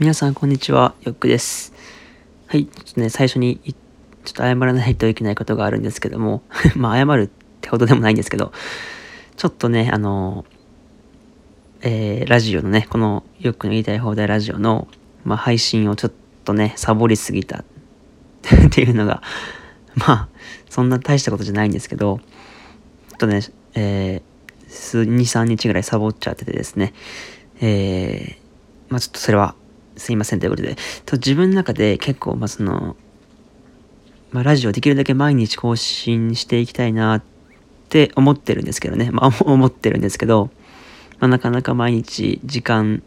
皆さん、こんにちは。よっくです。はい、ちょっとね、最初に、ちょっと謝らないといけないことがあるんですけども、まあ、謝るってほどでもないんですけど、ちょっとね、あの、えー、ラジオのね、この、よくの言いたい放題ラジオの、まあ、配信をちょっとね、サボりすぎた っていうのが、まあ、そんな大したことじゃないんですけど、ちょっとね、えー、数、2、3日ぐらいサボっちゃっててですね、えー、まあちょっとそれはすいませんということで、と自分の中で結構、まあ、その、まあ、ラジオできるだけ毎日更新していきたいなって思ってるんですけどね。まあ、思ってるんですけど、まあ、なかなか毎日時間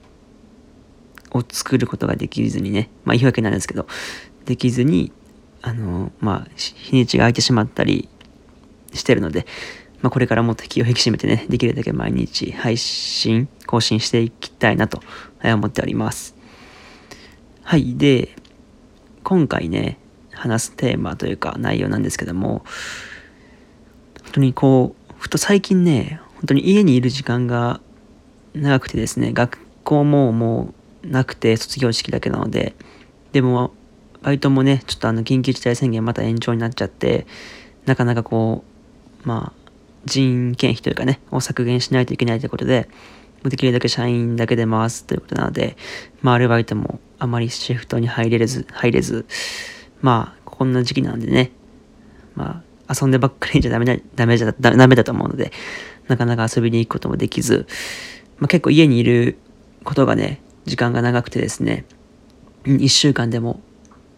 を作ることができずにね、まあ、言い訳なんですけど、できずに、あの、まあ、日にちが空いてしまったりしてるので、まあ、これからもっと気を引き締めてね、できるだけ毎日配信、更新していきたいなと思っております。はい。で、今回ね、話すテーマというか内容なんですけども、本当にこう、ふと最近ね、本当に家にいる時間が長くてですね、学校ももうなくて卒業式だけなので、でも、バイトもね、ちょっとあの緊急事態宣言また延長になっちゃって、なかなかこう、まあ、人件費というかね、を削減しないといけないということで、できるだけ社員だけで回すということなので、まあ、アルバイトもあまりシフトに入れず、入れず、まあ、こんな時期なんでね、まあ、遊んでばっかりじゃダメだ、ダメじゃ、ダメだと思うので、なかなか遊びに行くこともできず、まあ、結構家にいることがね、時間が長くてですね、1週間でも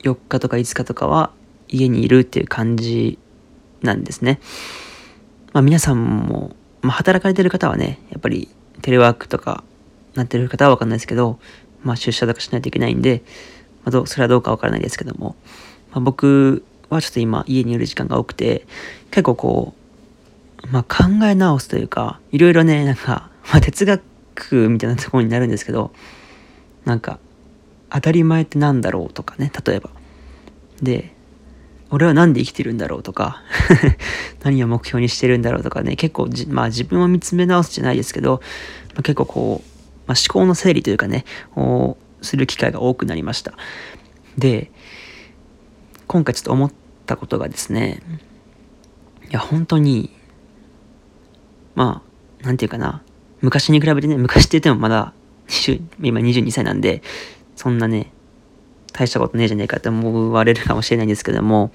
4日とか5日とかは家にいるっていう感じなんですね。まあ皆さんも、まあ働かれてる方はね、やっぱりテレワークとかなってる方はわかんないですけど、まあ出社とかしないといけないんで、まあ、どそれはどうかわからないですけども、まあ、僕はちょっと今家にいる時間が多くて、結構こう、まあ考え直すというか、いろいろね、なんか、まあ哲学みたいなところになるんですけど、なんか、当たり前って何だろうとかね、例えば。で、俺は何で生きてるんだろうとか 何を目標にしてるんだろうとかね、結構まあ自分を見つめ直すじゃないですけど、まあ、結構こう、まあ、思考の整理というかね、をする機会が多くなりました。で、今回ちょっと思ったことがですね、いや、本当に、まあ、なんていうかな、昔に比べてね、昔って言ってもまだ、今22歳なんで、そんなね、大したことねえじゃねえかって思われるかもしれないんですけども、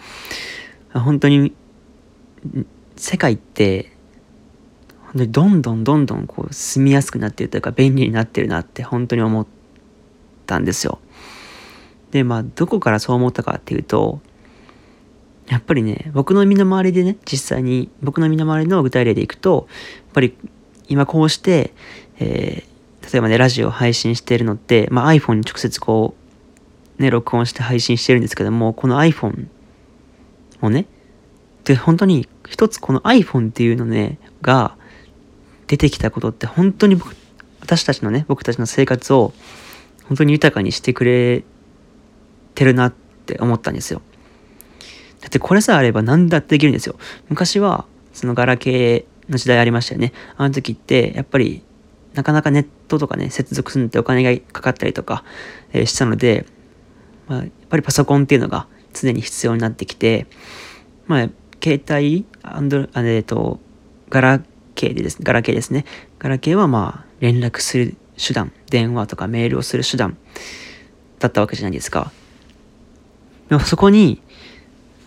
本当に、世界って、本当にどんどんどんどんこう住みやすくなってるというか便利になってるなって本当に思ったんですよ。で、まあ、どこからそう思ったかっていうと、やっぱりね、僕の身の回りでね、実際に僕の身の回りの具体例でいくと、やっぱり今こうして、えー、例えばね、ラジオ配信しているのって、まあ、iPhone に直接こう、ね、録音して配信してるんですけども、この iPhone をね、で、本当に一つこの iPhone っていうのね、が出てきたことって本当に僕、私たちのね、僕たちの生活を本当に豊かにしてくれてるなって思ったんですよ。だってこれさえあれば何だってできるんですよ。昔は、そのガラケーの時代ありましたよね。あの時って、やっぱり、なかなかネットとかね、接続するのってお金がかかったりとか、えー、したので、まあ、やっぱりパソコンっていうのが常に必要になってきて、まあ、携帯、アンドロ、えっ、と、ガラケーでですね、ガラケーですね。ガラケーはまあ、連絡する手段、電話とかメールをする手段だったわけじゃないですか。でもそこに、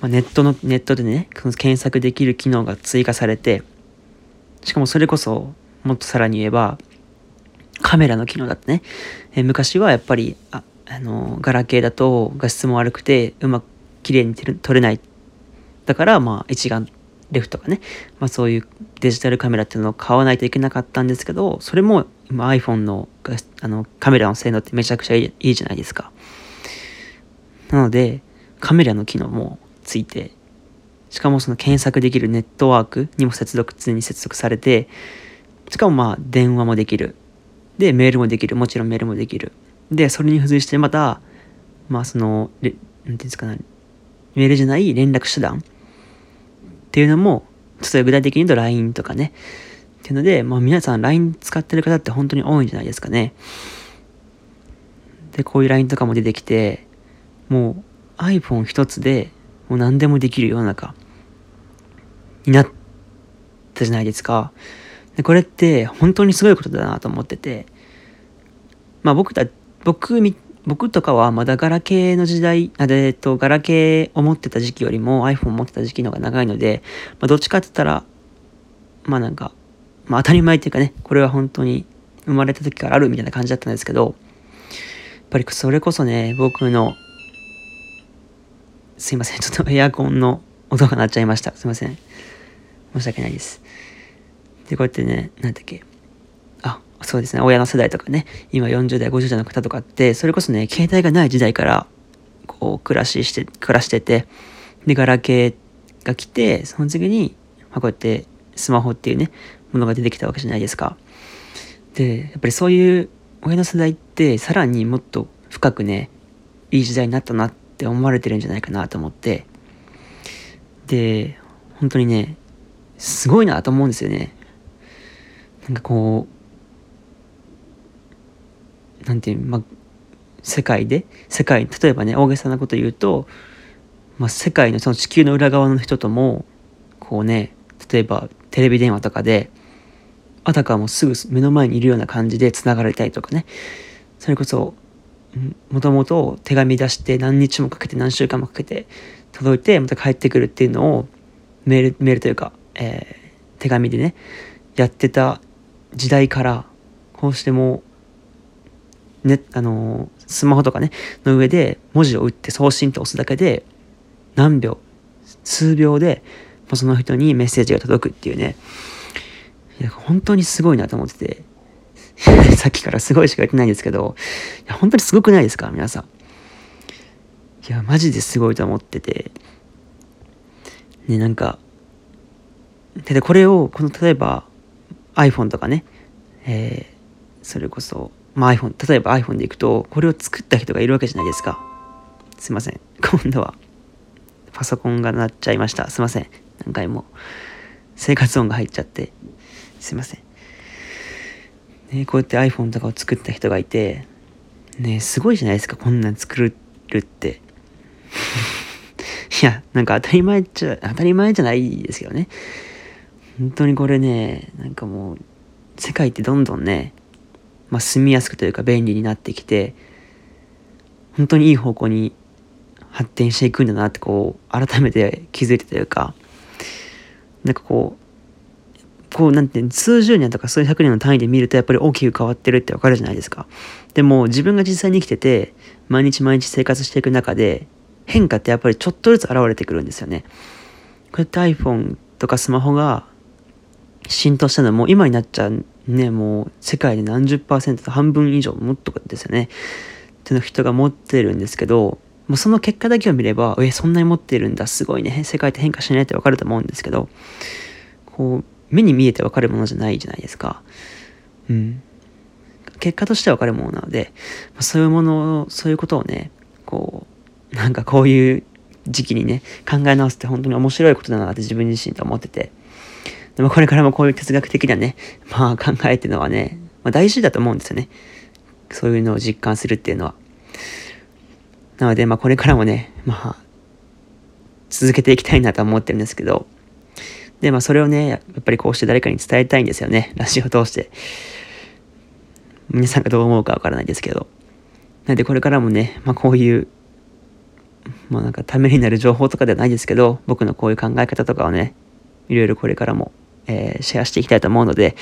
まあ、ネットの、ネットでね、検索できる機能が追加されて、しかもそれこそ、もっとさらに言えば、カメラの機能だってね、え昔はやっぱり、あ、あの、ガラケーだと画質も悪くて、うまく綺麗に撮れない。だから、まあ、一眼レフとかね、まあそういうデジタルカメラっていうのを買わないといけなかったんですけど、それも今 iPhone のあのカメラの性能ってめちゃくちゃいいじゃないですか。なので、カメラの機能もついて、しかもその検索できるネットワークにも接続、常に接続されて、しかもまあ電話もできる。で、メールもできる。もちろんメールもできる。で、それに付随してまた、まあその、なんていうんですかね、メールじゃない連絡手段っていうのも、例えば具体的に言うと LINE とかね。っていうので、まあ皆さん LINE 使ってる方って本当に多いんじゃないですかね。で、こういう LINE とかも出てきて、もう iPhone 一つでもう何でもできる世の中になったじゃないですか。で、これって本当にすごいことだなと思ってて、まあ僕だ、僕み、僕とかはまだガラケーの時代、あえっと、ガラケーを持ってた時期よりも iPhone を持ってた時期の方が長いので、まあ、どっちかって言ったら、まあなんか、まあ当たり前っていうかね、これは本当に生まれた時からあるみたいな感じだったんですけど、やっぱりそれこそね、僕の、すいません、ちょっとエアコンの音が鳴っちゃいました。すいません。申し訳ないです。で、こうやってね、なんだっけ、そうですね、親の世代とかね、今40代、50代の方とかって、それこそね、携帯がない時代から、こう、暮らしして、暮らしてて、で、ガラケーが来て、その次に、まあ、こうやってスマホっていうね、ものが出てきたわけじゃないですか。で、やっぱりそういう親の世代ってさらにもっと深くね、いい時代になったなって思われてるんじゃないかなと思って、で、本当にね、すごいなと思うんですよね。なんかこう、なんていう、まあ、世界で、世界、例えばね、大げさなこと言うと、まあ、世界のその地球の裏側の人とも、こうね、例えばテレビ電話とかで、あたかもすぐ目の前にいるような感じで繋がれたりとかね。それこそ、もともと手紙出して何日もかけて何週間もかけて届いてまた帰ってくるっていうのをメール、メールというか、えー、手紙でね、やってた時代から、こうしても、ね、あの、スマホとかね、の上で文字を打って送信と押すだけで、何秒、数秒で、その人にメッセージが届くっていうね、いや、本当にすごいなと思ってて、さっきからすごいしか言ってないんですけど、いや、本当にすごくないですか皆さん。いや、マジですごいと思ってて、ね、なんか、で、これを、この、例えば iPhone とかね、えー、それこそ、まあ iPhone、例えば iPhone でいくと、これを作った人がいるわけじゃないですか。すいません。今度は、パソコンが鳴っちゃいました。すいません。何回も。生活音が入っちゃって。すいません。ね、こうやって iPhone とかを作った人がいて、ね、すごいじゃないですか、こんなん作るって。いや、なんか当たり前っちゃ、当たり前じゃないですけどね。本当にこれね、なんかもう、世界ってどんどんね、まあ、住みやすくというか便利になってきて、本当にいい方向に発展していくんだなってこう、改めて気づいてというか、なんかこう、こう、なんて、数十年とか数百年の単位で見るとやっぱり大きく変わってるってわかるじゃないですか。でも自分が実際に生きてて、毎日毎日生活していく中で、変化ってやっぱりちょっとずつ現れてくるんですよね。こうやって iPhone とかスマホが浸透したのはもう今になっちゃうね、もう世界で何十パーセントと半分以上もっとですよね。っての人が持ってるんですけど、もうその結果だけを見れば、え、そんなに持ってるんだ、すごいね、世界って変化しないってわかると思うんですけど、こう、目に見えてわかるものじゃないじゃないですか。うん。結果としてわかるものなので、そういうもの、そういうことをね、こう、なんかこういう時期にね、考え直すって本当に面白いことだなって自分自身と思ってて、でもこれからもこういう哲学的なね、まあ考えっていうのはね、まあ大事だと思うんですよね。そういうのを実感するっていうのは。なので、まあこれからもね、まあ、続けていきたいなと思ってるんですけど、で、まあそれをね、やっぱりこうして誰かに伝えたいんですよね。ラジオを通して。皆さんがどう思うかわからないですけど。なんでこれからもね、まあこういう、まあなんかためになる情報とかではないですけど、僕のこういう考え方とかをね、いろいろこれからも、えー、シェアしていきたいと思うので、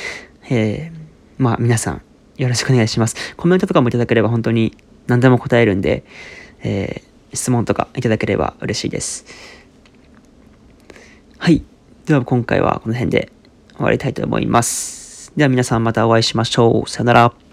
えー、まあ皆さんよろしくお願いします。コメントとかもいただければ本当に何でも答えるんで、えー、質問とかいただければ嬉しいです。はい。では今回はこの辺で終わりたいと思います。では皆さんまたお会いしましょう。さよなら。